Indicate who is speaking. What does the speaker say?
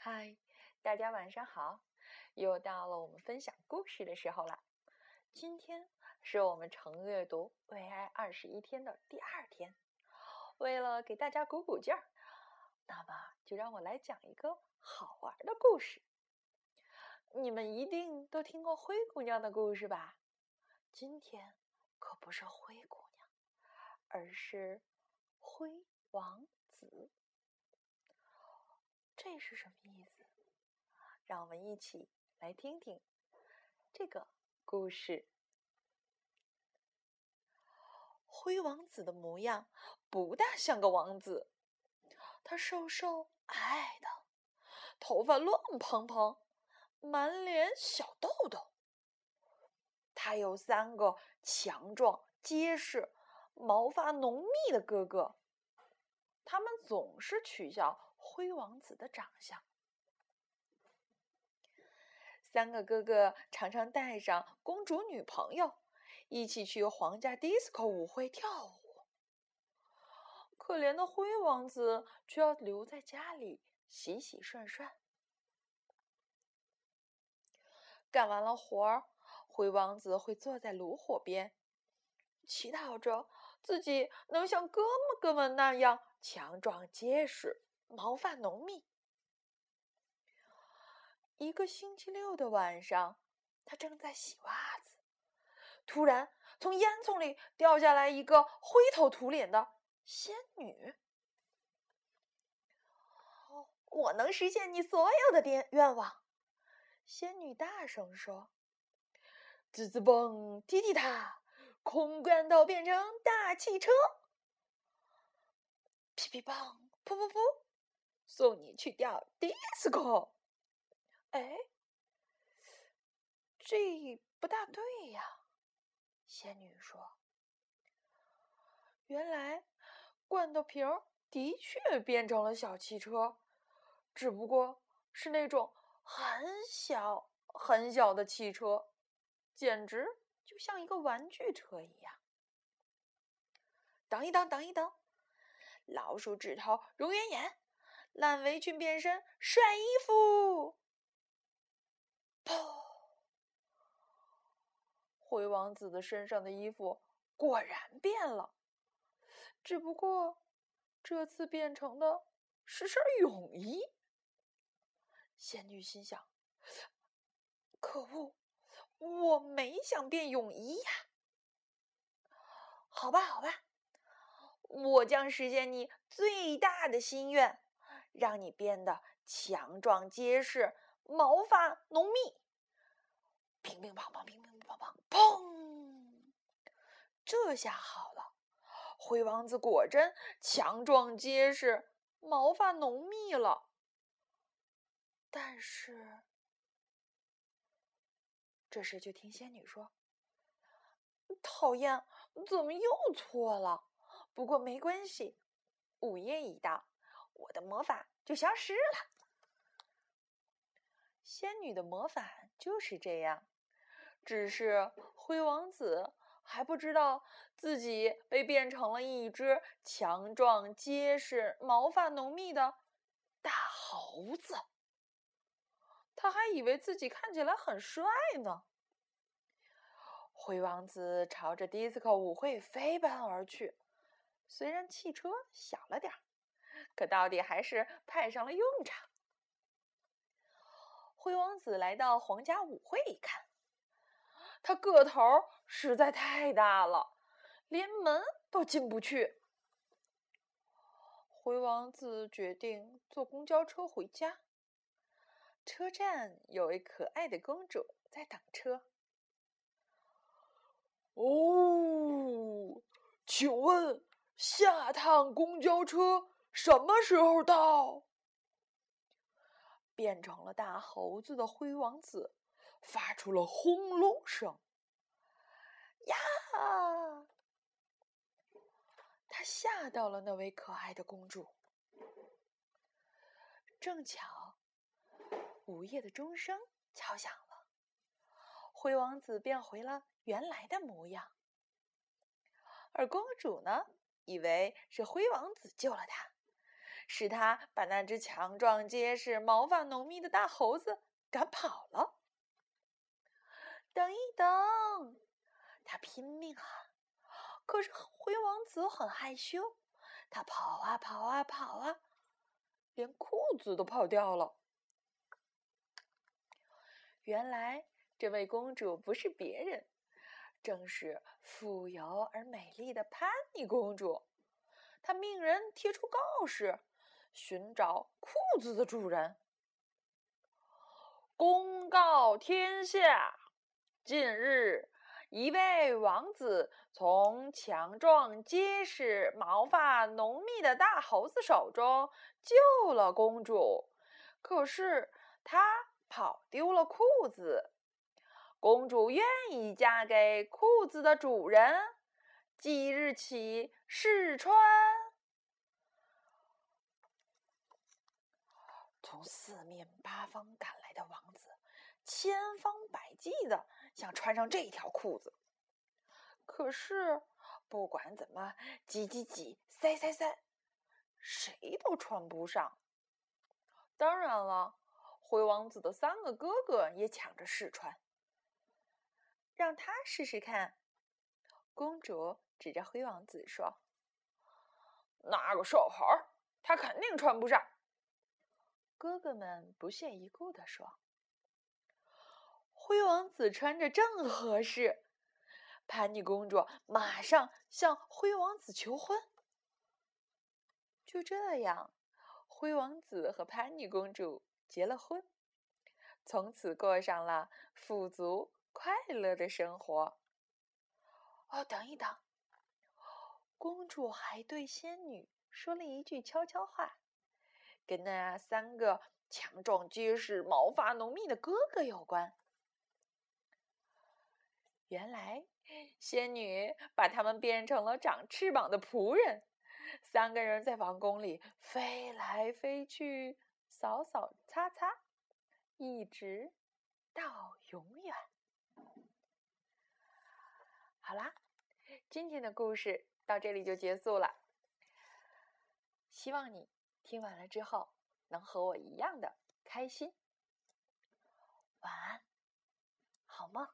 Speaker 1: 嗨，大家晚上好！又到了我们分享故事的时候了。今天是我们晨阅读为爱二十一天的第二天。为了给大家鼓鼓劲儿，那么就让我来讲一个好玩的故事。你们一定都听过灰姑娘的故事吧？今天可不是灰姑娘，而是灰王子。这是什么意思？让我们一起来听听这个故事。灰王子的模样不大像个王子，他瘦瘦矮矮的，头发乱蓬蓬，满脸小痘痘。他有三个强壮结实、毛发浓密的哥哥，他们总是取笑。灰王子的长相，三个哥哥常常带上公主女朋友一起去皇家迪斯科舞会跳舞，可怜的灰王子却要留在家里洗洗涮涮。干完了活儿，灰王子会坐在炉火边，祈祷着自己能像哥们哥们那样强壮结实。毛发浓密。一个星期六的晚上，他正在洗袜子，突然从烟囱里掉下来一个灰头土脸的仙女。我能实现你所有的愿愿望，仙女大声说：“滋滋蹦，踢踢踏，空罐头变成大汽车，噼噼乓，噗噗噗。”送你去钓迪斯科，哎，这不大对呀。仙女说：“原来罐头瓶的确变成了小汽车，只不过是那种很小很小的汽车，简直就像一个玩具车一样。”等一等，等一等，老鼠指头揉圆眼。烂围裙变身帅衣服，砰！灰王子的身上的衣服果然变了，只不过这次变成的是身泳衣。仙女心想：可恶，我没想变泳衣呀！好吧，好吧，我将实现你最大的心愿。让你变得强壮结实，毛发浓密。乒乒乓乓，乒乒乓乓，砰！这下好了，灰王子果真强壮结实，毛发浓密了。但是，这时就听仙女说：“讨厌，怎么又错了？不过没关系，午夜已到。”我的魔法就消失了。仙女的魔法就是这样，只是灰王子还不知道自己被变成了一只强壮结实、毛发浓密的大猴子。他还以为自己看起来很帅呢。灰王子朝着迪斯科舞会飞奔而去，虽然汽车小了点儿。可到底还是派上了用场。灰王子来到皇家舞会一看，他个头实在太大了，连门都进不去。灰王子决定坐公交车回家。车站有位可爱的公主在等车。
Speaker 2: 哦，请问下趟公交车？什么时候到？
Speaker 1: 变成了大猴子的灰王子发出了轰隆声。呀！他吓到了那位可爱的公主。正巧午夜的钟声敲响了，灰王子变回了原来的模样。而公主呢，以为是灰王子救了她。使他把那只强壮结实、毛发浓密的大猴子赶跑了。等一等！他拼命喊，可是灰王子很害羞，他跑啊跑啊跑啊，连裤子都跑掉了。原来这位公主不是别人，正是富有而美丽的潘妮公主。她命人贴出告示，寻找裤子的主人。公告天下：近日，一位王子从强壮结实、毛发浓密的大猴子手中救了公主，可是他跑丢了裤子。公主愿意嫁给裤子的主人，即日起试穿。从四面八方赶来的王子，千方百计的想穿上这条裤子，可是不管怎么挤挤挤、塞塞塞，谁都穿不上。当然了，灰王子的三个哥哥也抢着试穿。让他试试看。公主指着灰王子说：“
Speaker 2: 那个瘦猴，他肯定穿不上。”
Speaker 1: 哥哥们不屑一顾地说：“灰王子穿着正合适。”潘妮公主马上向灰王子求婚。就这样，灰王子和潘妮公主结了婚，从此过上了富足。快乐的生活。哦，等一等，公主还对仙女说了一句悄悄话，跟那三个强壮结实、毛发浓密的哥哥有关。原来，仙女把他们变成了长翅膀的仆人，三个人在王宫里飞来飞去，扫扫擦擦，一直到永远。好啦，今天的故事到这里就结束了。希望你听完了之后能和我一样的开心。晚安，好梦。